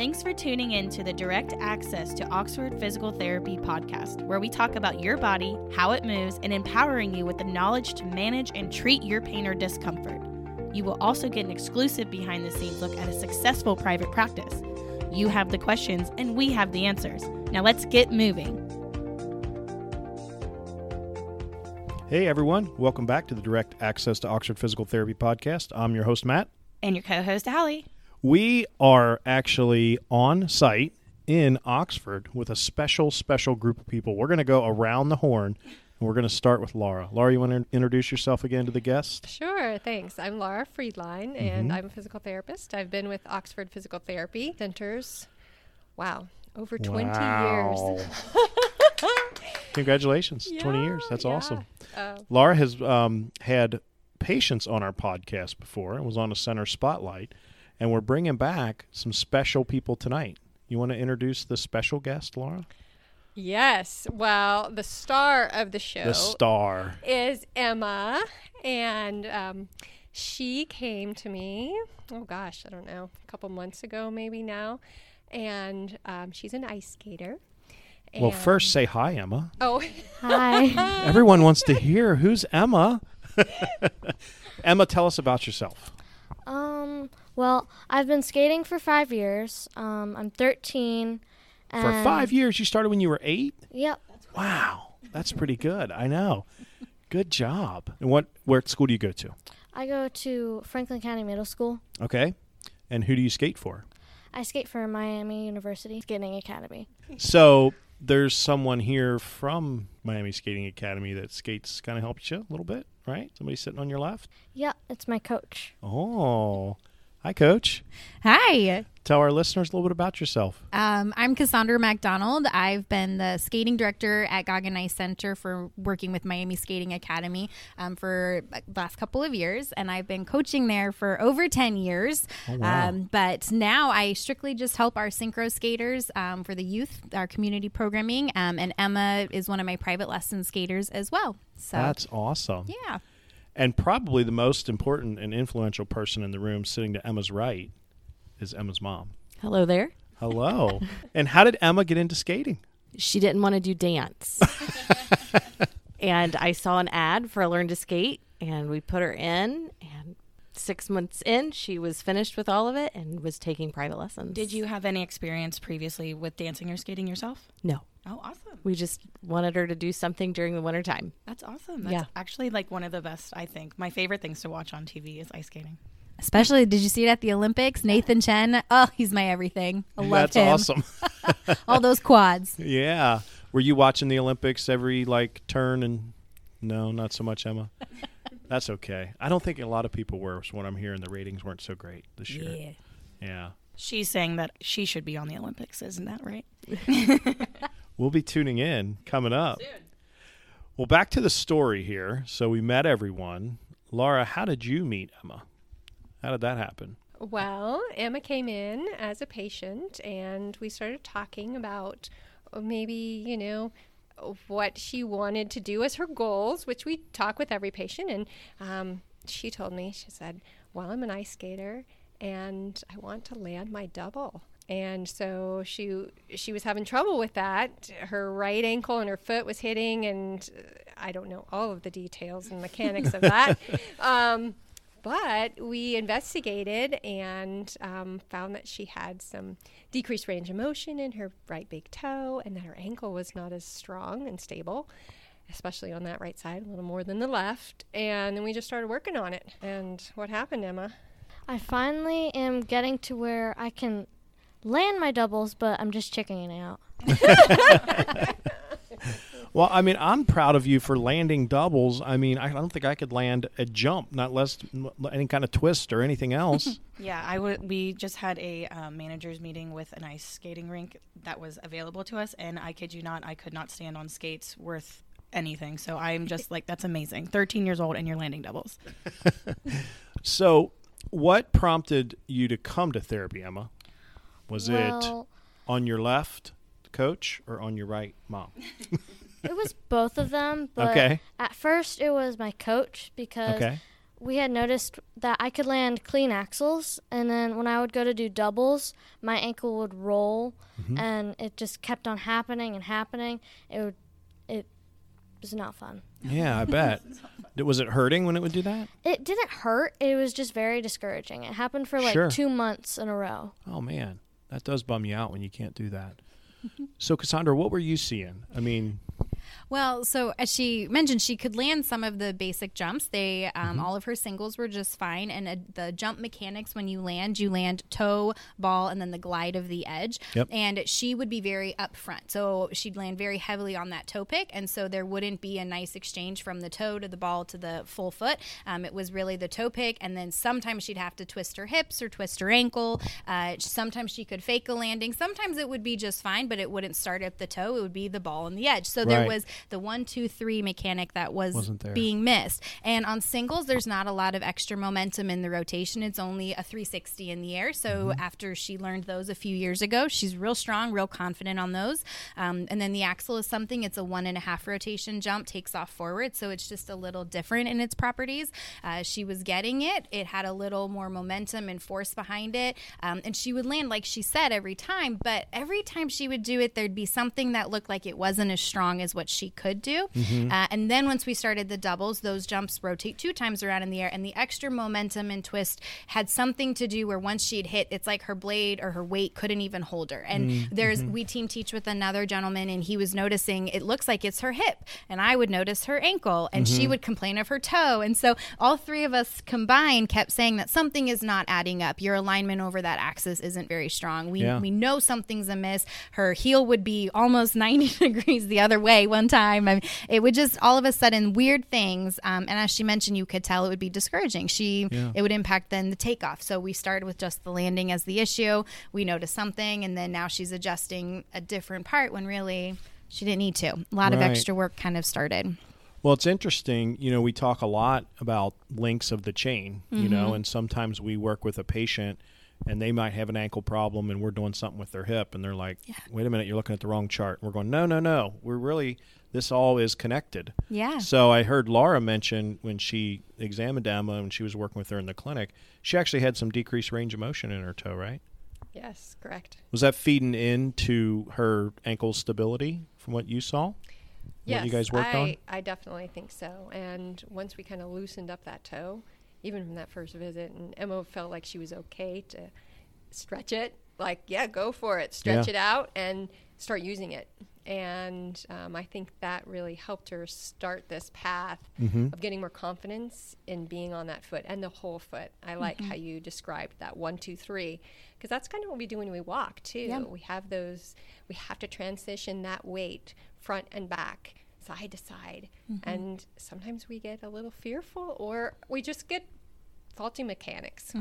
Thanks for tuning in to the Direct Access to Oxford Physical Therapy podcast, where we talk about your body, how it moves, and empowering you with the knowledge to manage and treat your pain or discomfort. You will also get an exclusive behind the scenes look at a successful private practice. You have the questions, and we have the answers. Now let's get moving. Hey everyone, welcome back to the Direct Access to Oxford Physical Therapy podcast. I'm your host, Matt. And your co host, Allie. We are actually on site in Oxford with a special, special group of people. We're going to go around the horn and we're going to start with Laura. Laura, you want to introduce yourself again to the guest? Sure, thanks. I'm Laura Friedline and I'm a physical therapist. I've been with Oxford Physical Therapy Centers, wow, over 20 Wow. years. Congratulations, 20 years. That's yeah. awesome. Uh, Laura has um, had patients on our podcast before and was on a center spotlight, and we're bringing back some special people tonight. You want to introduce the special guest, Laura? yes, well, the star of the show The star. is Emma, and um, she came to me, oh gosh, I don't know, a couple months ago maybe now, and um, she's an ice skater. Well, first say hi, Emma. Oh, Hi. Everyone wants to hear who's Emma. Emma, tell us about yourself. Well, I've been skating for five years. Um. I'm 13. For five years, you started when you were eight. Yep. Wow, that's pretty good. I know. Good job. And what? Where school do you go to? I go to Franklin County Middle School. Okay. And who do you skate for? I skate for Miami University Skating Academy. So there's someone here from Miami Skating Academy that skates kind of helps you a little bit, right? Somebody sitting on your left. Yep. It's my coach. Oh, hi, Coach. Hi, Tell our listeners a little bit about yourself. um, I'm Cassandra MacDonald. I've been the skating director at Goggin Ice Center for working with Miami Skating Academy um, for the last couple of years, and I've been coaching there for over 10 years. wow. um, but now I strictly just help our synchro skaters um, for the youth, our community programming, um, and Emma is one of my private lesson skaters as well. So, That's awesome. yeah. And probably the most important and influential person in the room sitting to Emma's right is Emma's mom. Hello there. Hello. and how did Emma get into skating? She didn't want to do dance. and I saw an ad for Learn to Skate, and we put her in. And six months in, she was finished with all of it and was taking private lessons. Did you have any experience previously with dancing or skating yourself? No. Oh, awesome. We just wanted her to do something during the wintertime. That's awesome. That's Yeah. actually like one of the best, I think. My favorite things to watch on TV is ice skating. Especially, did you see it at the Olympics? Nathan Chen. Oh, he's my everything. I love That's him. awesome. All those quads. yeah. Were you watching the Olympics every like turn and no, not so much Emma. That's okay. I don't think a lot of people were. So what I'm hearing, the ratings weren't so great this year. Yeah. Yeah. She's saying that she should be on the Olympics, isn't that right? We'll be tuning in coming up. Well, back to the story here. So we met everyone. Laura, how did you meet Emma? How did that happen? Well, Emma came in as a patient, and we started talking about uh, maybe, you know, what she wanted to do as her goals, which we talk with every patient. And um, she told me, she said, Well, I'm an ice skater and I want to land my double. And so she she was having trouble with that. Her right ankle and her foot was hitting, and uh, I don't know all of the details and mechanics of that. Um, but we investigated and um, found that she had some decreased range of motion in her right big toe and that her ankle was not as strong and stable, especially on that right side, a little more than the left. And then we just started working on it. And what happened, Emma? I finally am getting to where I can land my doubles, but I'm just checking it out. Well, I mean, I'm proud of you for landing doubles. I mean, I don't think I could land a jump, not less any kind of twist or anything else. Yeah, I would. We just had a um, managers meeting with an ice skating rink that was available to us, and I kid you not, I could not stand on skates worth anything. So I'm just like, that's amazing. 13 years old and you're landing doubles. so, what prompted you to come to therapy, Emma? Was it on your left, coach, or on your right, mom? it was both of them, but Okay. at first it was my coach because Okay. we had noticed that I could land clean Axels, and then when I would go to do doubles, my ankle would roll, mm-hmm. and it just kept on happening and happening. It would, it was not fun. Yeah, I bet. Was it hurting when it would do that? It didn't hurt. It was just very discouraging. It happened for like Sure. two months in a row. Oh man, that does bum you out when you can't do that. so Cassandra, what were you seeing? I mean, Well, so as she mentioned, she could land some of the basic jumps. They, um, Mm-hmm. all of her singles were just fine. And uh, the jump mechanics, when you land, you land toe, ball, and then the glide of the edge. Yep. And she would be very upfront, so she'd land very heavily on that toe pick, and so there wouldn't be a nice exchange from the toe to the ball to the full foot. Um, it was really the toe pick, and then sometimes she'd have to twist her hips or twist her ankle. Uh, sometimes she could fake a landing. Sometimes it would be just fine, but it wouldn't start at the toe. It would be the ball and the edge. So there was the one, two, three mechanic that was being missed. And on singles, there's not a lot of extra momentum in the rotation. It's only a 360 in the air. So Mm-hmm. after she learned those a few years ago, she's real strong, real confident on those. Um, and then the Axel is something. It's a one and a half rotation jump, takes off forward, so it's just a little different in its properties. Uh, she was getting it. It had a little more momentum and force behind it, um, and she would land like she said every time. But every time she would do it, there'd be something that looked like it wasn't as strong as what she could do. Mm-hmm. Uh, and then once we started the doubles, those jumps rotate two times around in the air, and the extra momentum and twist had something to do where once she'd hit, it's like her blade or her weight couldn't even hold her. And mm, there's mm-hmm. we team teach with another gentleman, and he was noticing it looks like it's her hip, and I would notice her ankle, and she mm-hmm. would complain of her toe, and so all three of us combined kept saying that something is not adding up. Your alignment over that axis isn't very strong. We Yeah. we know something's amiss. Her heel would be almost 90 degrees the other way one time. I mean, it would just all of a sudden weird things. Um, and as she mentioned, you could tell it would be discouraging. She Yeah. it would impact then the takeoff. So we started with just the landing as the issue. We noticed something, and then now she's adjusting a different part when really she didn't need to. A lot of extra work kind of started. Well, it's interesting. You know, we talk a lot about links of the chain, you know, and sometimes we work with a patient and they might have an ankle problem and we're doing something with their hip and they're like, wait a minute, you're looking at the wrong chart. And we're going, no, no, no. We're really, this all is connected. Yeah. So I heard Laura mention when she examined Emma and she was working with her in the clinic, she actually had some decreased range of motion in her toe, right? Yes, correct. Was that feeding into her ankle stability from what you saw? Yes, What you guys worked I, on? I definitely think so. And once we kind of loosened up that toe, even from that first visit, and Emma felt like she was okay to stretch it, like, yeah, go for it, stretch Yeah. it out and start using it. And um, I think that really helped her start this path Mm-hmm. of getting more confidence in being on that foot and the whole foot. I like how you described that one, two, three, because that's kind of what we do when we walk too. Yeah. We have those, we have to transition that weight front and back, side to side. And sometimes we get a little fearful or we just get faulty mechanics.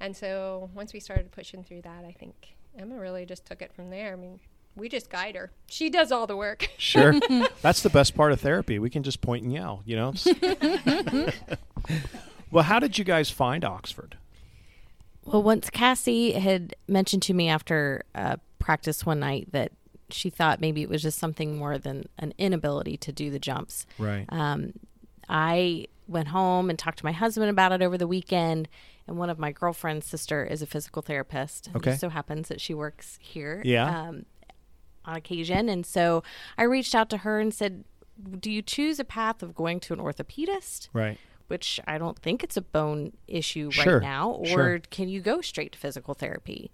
And so once we started pushing through that, I think Emma really just took it from there. I mean, we just guide her. She does all the work. Sure. That's the best part of therapy. We can just point and yell, you know? well, how did you guys find Oxford? Well, once Cassie had mentioned to me after uh, practice one night that she thought maybe it was just something more than an inability to do the jumps. Right. Um, I went home and talked to my husband about it over the weekend. And one of my girlfriend's sister is a physical therapist. Okay. just so happens that she works here. Yeah. Um, on occasion. And so I reached out to her and said, Do you choose a path of going to an orthopedist? right. which I don't think it's a bone issue Sure, right now, or sure. can you go straight to physical therapy?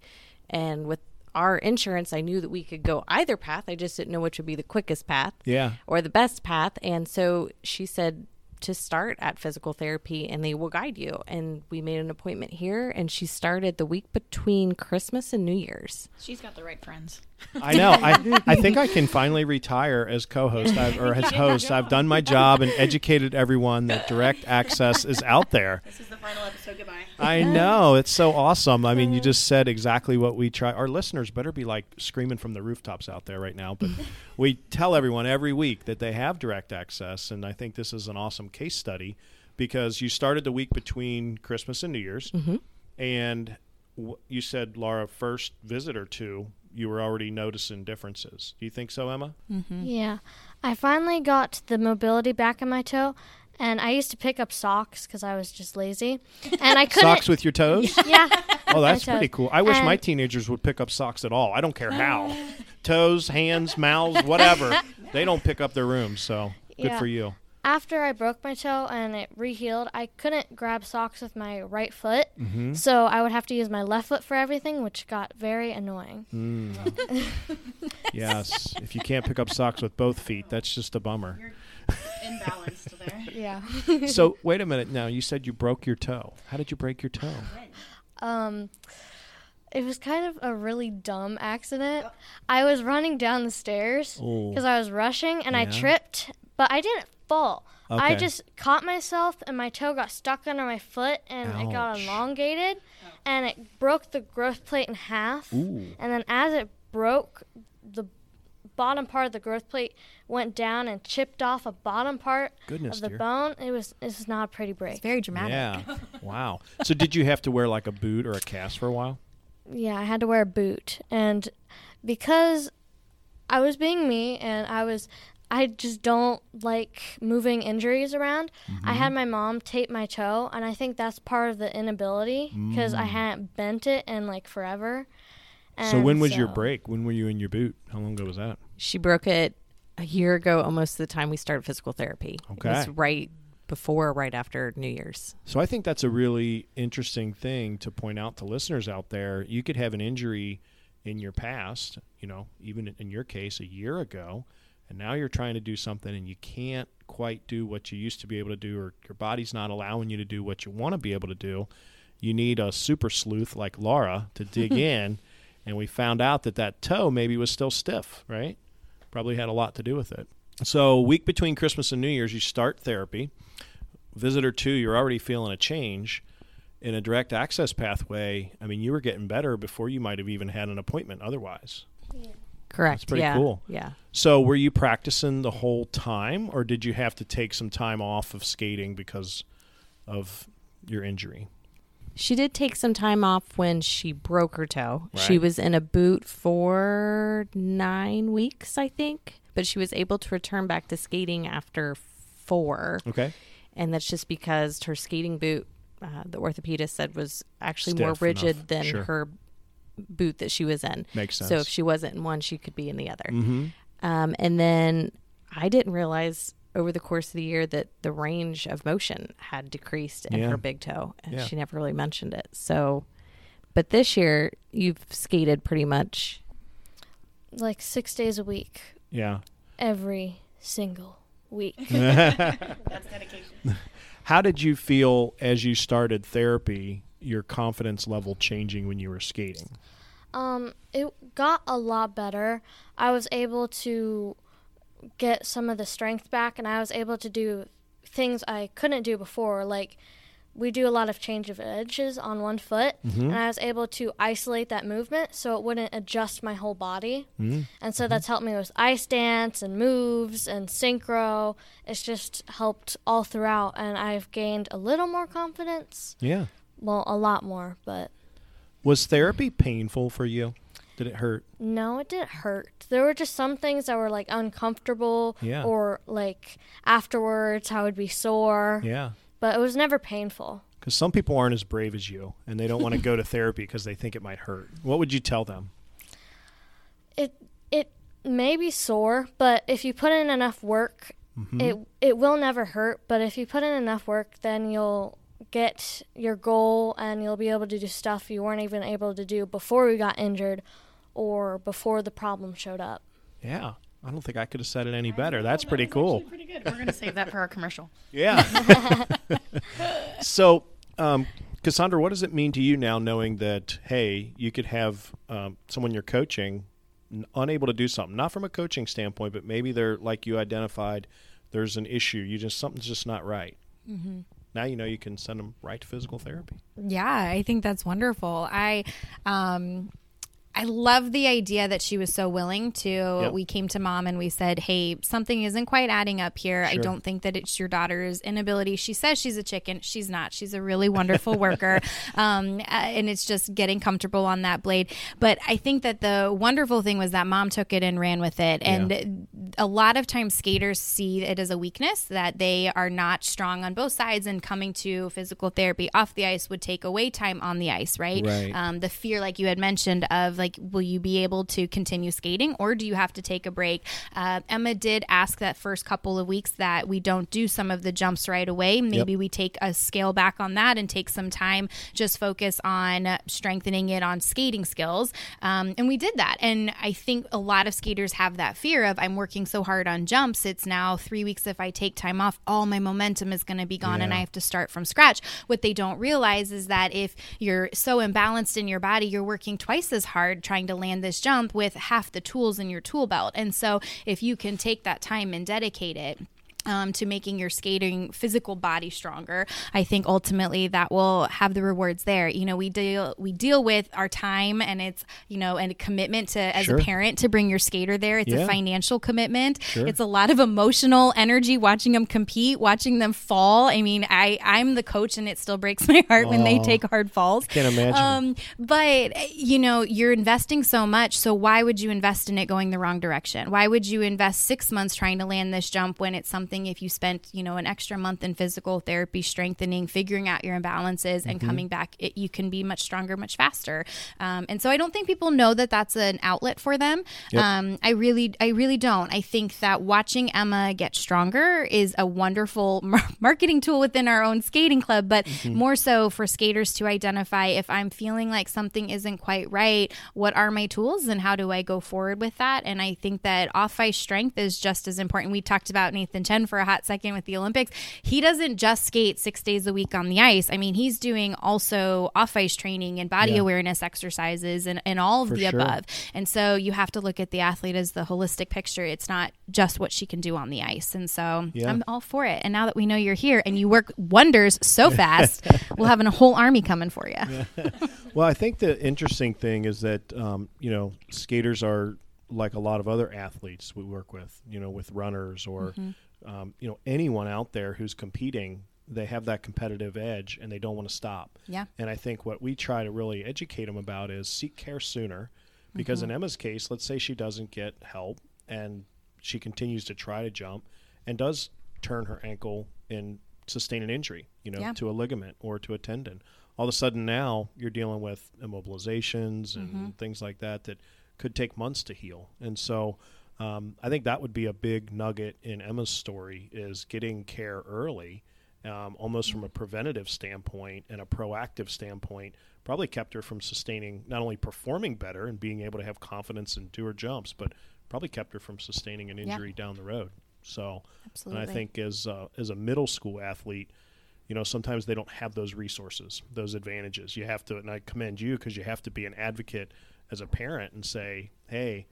And with our insurance, I knew that we could go either path. I just didn't know which would be the quickest path Yeah. or the best path. And so she said to start at physical therapy and they will guide you. And we made an appointment here, and she started the week between Christmas and New Year's. She's got the right friends. I know. I, I think I can finally retire as co-host I've, or as host. I've done my job and educated everyone that direct access is out there. This is the final episode. Goodbye. I know. It's so awesome. I mean, you just said exactly what we try. Our listeners better be like screaming from the rooftops out there right now. But we tell everyone every week that they have direct access. And I think this is an awesome case study because you started the week between Christmas and New Year's. And w- you said, Laura, first visit or two, you were already noticing differences. Do you think so, Emma? Mm-hmm. Yeah. I finally got the mobility back in my toe, and I used to pick up socks because I was just lazy, and I couldn't. Socks with your toes? yeah, Oh, that's pretty cool. I wish my teenagers would pick up socks at all. I don't care how. toes, hands, mouths, whatever. they don't pick up their rooms, so good Yeah. for you. After I broke my toe and it rehealed, I couldn't grab socks with my right foot, Mm-hmm. so I would have to use my left foot for everything, which got very annoying. Mm. yes. If you can't pick up socks with both feet, that's just a bummer. Imbalanced there. Yeah. So, wait a minute now. You said you broke your toe. How did you break your toe? Um, it was kind of a really dumb accident. I was running down the stairs Oh. because I was rushing and I tripped, but I didn't fall. I just caught myself and my toe got stuck under my foot and it got elongated and it broke the growth plate in half. Ooh. And then as it broke, the bottom part of the growth plate went down and chipped off a bottom part Goodness, of the dear. bone. It was it's not a pretty break. It's very dramatic. Yeah. Wow. So, did you have to wear like a boot or a cast for a while? yeah, I had to wear a boot. And because I was being me and I was I just don't like moving injuries around. I had mm-hmm. my mom tape my toe and I think that's part of the inability because I mm. hadn't bent it in like forever. so, when was your break? When were you in your boot? How long ago was that? She broke it a year ago, almost the time we started physical therapy. It was Okay. right before, or right after New Year's. So I think that's a really interesting thing to point out to listeners out there. You could have an injury in your past, you know, even in your case a year ago, and now you're trying to do something and you can't quite do what you used to be able to do or your body's not allowing you to do what you want to be able to do. You need a super sleuth like Laura to dig in and we found out that that toe maybe was still stiff, right? Probably had a lot to do with it. So, week between Christmas and New Year's, you start therapy visitor two, you're already feeling a change in a direct access pathway. I mean, you were getting better before you might have even had an appointment otherwise. Correct. That's pretty yeah. cool. Yeah. So, were you practicing the whole time, or did you have to take some time off of skating because of your injury? She did take some time off when she broke her toe. She was in a boot for nine weeks, I think, but she was able to return back to skating after four. Okay. And that's just because her skating boot, uh, the orthopedist said, was actually more rigid enough. than Sure. her boot that she was in. Makes sense. So if she wasn't in one, she could be in the other. Mm-hmm. Um, and then I didn't realize over the course of the year that the range of motion had decreased in Yeah. her big toe, and Yeah. she never really mentioned it. So, but this year you've skated pretty much. like 6 days a week Yeah. every single week. That's dedication. How did you feel as you started therapy? Your confidence level changing when you were skating? Um, it got a lot better. I was able to get some of the strength back, and I was able to do things I couldn't do before. Like we do a lot of change of edges on one foot, and I was able to isolate that movement so it wouldn't adjust my whole body. Mm. And so that's helped me with ice dance and moves and synchro. It's just helped all throughout, and I've gained a little more confidence. Yeah. Well, a lot more, but Was therapy painful for you? Did it hurt? No, it didn't hurt. There were just some things that were like uncomfortable Yeah. or like afterwards I would be sore, Yeah. but it was never painful. Because some people aren't as brave as you, and they don't want to go to therapy because they think it might hurt. What would you tell them? It it may be sore, but if you put in enough work, Mm-hmm. it it will never hurt, but if you put in enough work, then you'll get your goal and you'll be able to do stuff you weren't even able to do before you got injured or before the problem showed up. Yeah. I don't think I could have said it any better. That's pretty cool. Pretty good. We're gonna save that for our commercial. Yeah. so, um, Cassandra, what does it mean to you now knowing that, hey, you could have um, someone you're coaching n- unable to do something, not from a coaching standpoint, but maybe they're, like you identified, there's an issue. You just, something's just not right. Mm-hmm. Now you know you can send them right to physical therapy. Yeah, I think that's wonderful. I um I love the idea that she was so willing to. Yep. We came to mom and we said, "Hey, something isn't quite adding up here. I don't think that it's your daughter's inability." She says she's a chicken. She's not. She's a really wonderful worker, um, and it's just getting comfortable on that blade. But I think that the wonderful thing was that mom took it and ran with it, and a lot of times skaters see it as a weakness that they are not strong on both sides, and coming to physical therapy off the ice would take away time on the ice, right? Right. Um, the fear, like you had mentioned, of like, will you be able to continue skating or do you have to take a break? Uh, Emma did ask that first couple of weeks that we don't do some of the jumps right away. Maybe we take a scale back on that and take some time, just focus on strengthening it on skating skills. Um, and we did that. And I think a lot of skaters have that fear of, I'm working so hard on jumps. It's now three weeks. If I take time off, all my momentum is going to be gone and I have to start from scratch. What they don't realize is that if you're so imbalanced in your body, you're working twice as hard trying to land this jump with half the tools in your tool belt. And so if you can take that time and dedicate it, um, to making your skating physical body stronger. I think ultimately that will have the rewards there. You know, we deal we deal with our time and it's you know and a commitment to as Sure. a parent to bring your skater there. It's Yeah. a financial commitment. Sure. It's a lot of emotional energy watching them compete, watching them fall. I mean, I I'm the coach and it still breaks my heart when they take hard falls. Can't imagine. Um, but you know, you're investing so much, so why would you invest in it going the wrong direction? Why would you invest six months trying to land this jump when it's something if you spent you know an extra month in physical therapy, strengthening, figuring out your imbalances, and coming back, it, you can be much stronger, much faster. Um, and so I don't think people know that that's an outlet for them. Yep. Um, I really, I really don't. I think that watching Emma get stronger is a wonderful mar- marketing tool within our own skating club, but more so for skaters to identify if I'm feeling like something isn't quite right, what are my tools and how do I go forward with that? And I think that off ice strength is just as important. We talked about Nathan Chen for a hot second with the Olympics. He doesn't just skate six days a week on the ice. I mean, he's doing also off ice training and body Yeah. awareness exercises and, and all of For the sure. above. And so you have to look at the athlete as the holistic picture. It's not just what she can do on the ice. And so Yeah. I'm all for it. And now that we know you're here and you work wonders so fast, we'll have a whole army coming for you. Well, I think the interesting thing is that um, you know skaters are like a lot of other athletes we work with. You know, with runners or mm-hmm. um, you know anyone out there who's competing. They have that competitive edge and they don't want to stop. Yeah. And I think what we try to really educate them about is seek care sooner, because in mm-hmm. Emma's case, let's say she doesn't get help and she continues to try to jump and does turn her ankle and sustain an injury, you know, Yeah. to a ligament or to a tendon. All of a sudden now you're dealing with immobilizations and mm-hmm. things like that that could take months to heal. And so um, I think that would be a big nugget in Emma's story is getting care early, um, almost from a preventative standpoint and a proactive standpoint. Probably kept her from sustaining not only performing better and being able to have confidence and do her jumps, but probably kept her from sustaining an Yeah. injury down the road. So, Absolutely. and I think as uh, as a middle school athlete, you know, sometimes they don't have those resources, those advantages. You have to, and I commend you because you have to be an advocate as a parent and say, hey,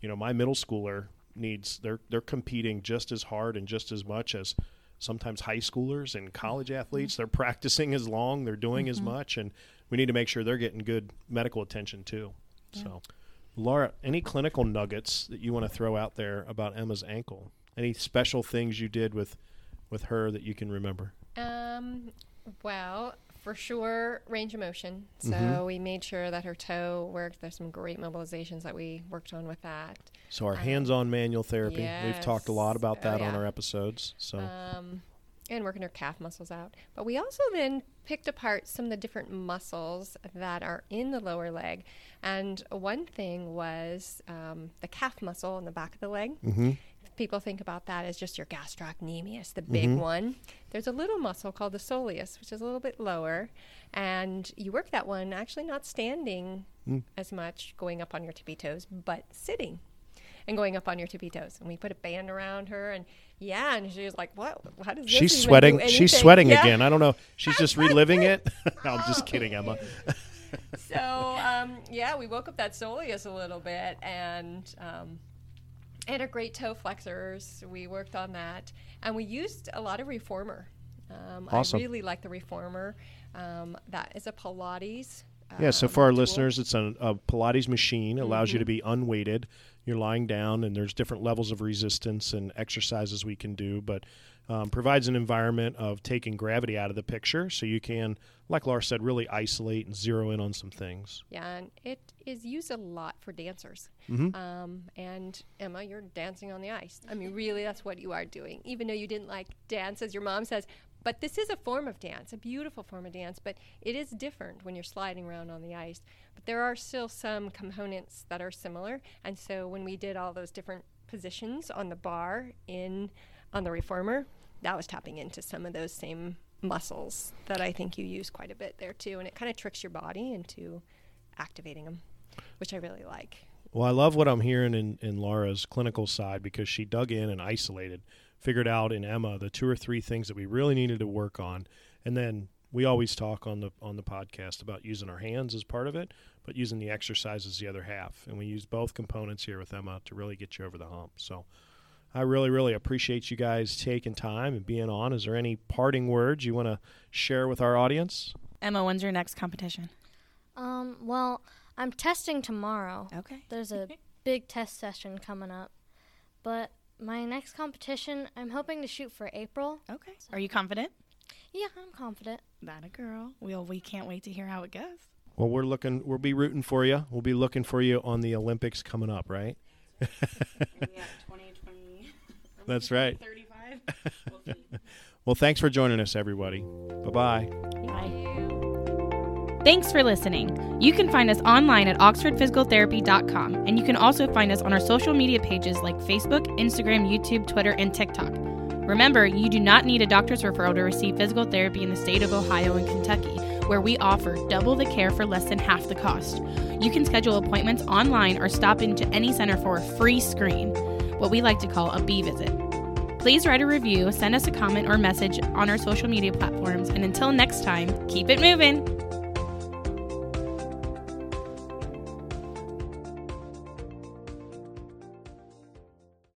you know, my middle schooler needs they're they're competing just as hard and just as much as sometimes high schoolers and college athletes. They're practicing as long, they're doing as much, and we need to make sure they're getting good medical attention too. So, Laura, any clinical nuggets that you want to throw out there about Emma's ankle? Any special things you did with with her that you can remember? Um, well, for sure, range of motion. So Mm-hmm. we made sure that her toe worked. There's some great mobilizations that we worked on with that. So our hands-on manual therapy. We've talked a lot yes. about Oh, that on our episodes. So Um, and working her calf muscles out. But we also then picked apart some of the different muscles that are in the lower leg. And one thing was um, the calf muscle in the back of the leg. Mm-hmm. People think about that as just your gastrocnemius, the big Mm-hmm. one. There's a little muscle called the soleus, which is a little bit lower. And you work that one actually not standing Mm. as much, going up on your tippy toes, but sitting and going up on your tippy toes. And we put a band around her, and yeah, and she was like, "What? How does this she's sweating. do She's sweating Yeah. again. I don't know. She's just reliving it. I'm just kidding, Emma. So um, yeah, we woke up that soleus a little bit, and um, and her great toe flexors. We worked on that, and we used a lot of reformer. Um, Awesome. I really like the reformer. Um, that is a Pilates Yeah, so um, for our tool. listeners, it's a, a Pilates machine. allows you to Mhm. be unweighted. You're lying down, and there's different levels of resistance and exercises we can do, but um, provides an environment of taking gravity out of the picture, so you can, like Laura said, really isolate and zero in on some things. Yeah, and it is used a lot for dancers. Mhm. Um, and Emma, you're dancing on the ice. I mean, really, that's what you are doing. Even though you didn't like dance, as your mom says, but this is a form of dance, a beautiful form of dance. But it is different when you're sliding around on the ice. But there are still some components that are similar. And so when we did all those different positions on the bar in on the reformer, that was tapping into some of those same muscles that I think you use quite a bit there too. And it kind of tricks your body into activating them, which I really like. Well, I love what I'm hearing in, in Laura's clinical side because she dug in and isolated, figured out in Emma the two or three things that we really needed to work on, and then we always talk on the on the podcast about using our hands as part of it, but using the exercise as the other half, and we use both components here with Emma to really get you over the hump. So. I really, really appreciate you guys taking time and being on. Is there any parting words you want to share with our audience? Emma, when's your next competition? Um, well, I'm testing tomorrow. Okay. There's a big test session coming up. But my next competition, I'm hoping to shoot for April. Okay. Are you confident? Yeah, I'm confident. That a girl. Well, we can't wait to hear how it goes. Well, we're looking. We'll be rooting for you. We'll be looking for you on the Olympics coming up, right? yeah, 2020. That's right. 35. Well, thanks for joining us, everybody. Bye bye. Thanks for listening. You can find us online at oxfordphysicaltherapy.com, and you can also find us on our social media pages like Facebook, Instagram, YouTube, Twitter, and TikTok. Remember, you do not need a doctor's referral to receive physical therapy in the state of Ohio and Kentucky, where we offer double the care for less than half the cost. You can schedule appointments online or stop into any center for a free screen, what we like to call a B visit. Please write a review, send us a comment or message on our social media platforms, and until next time, keep it moving.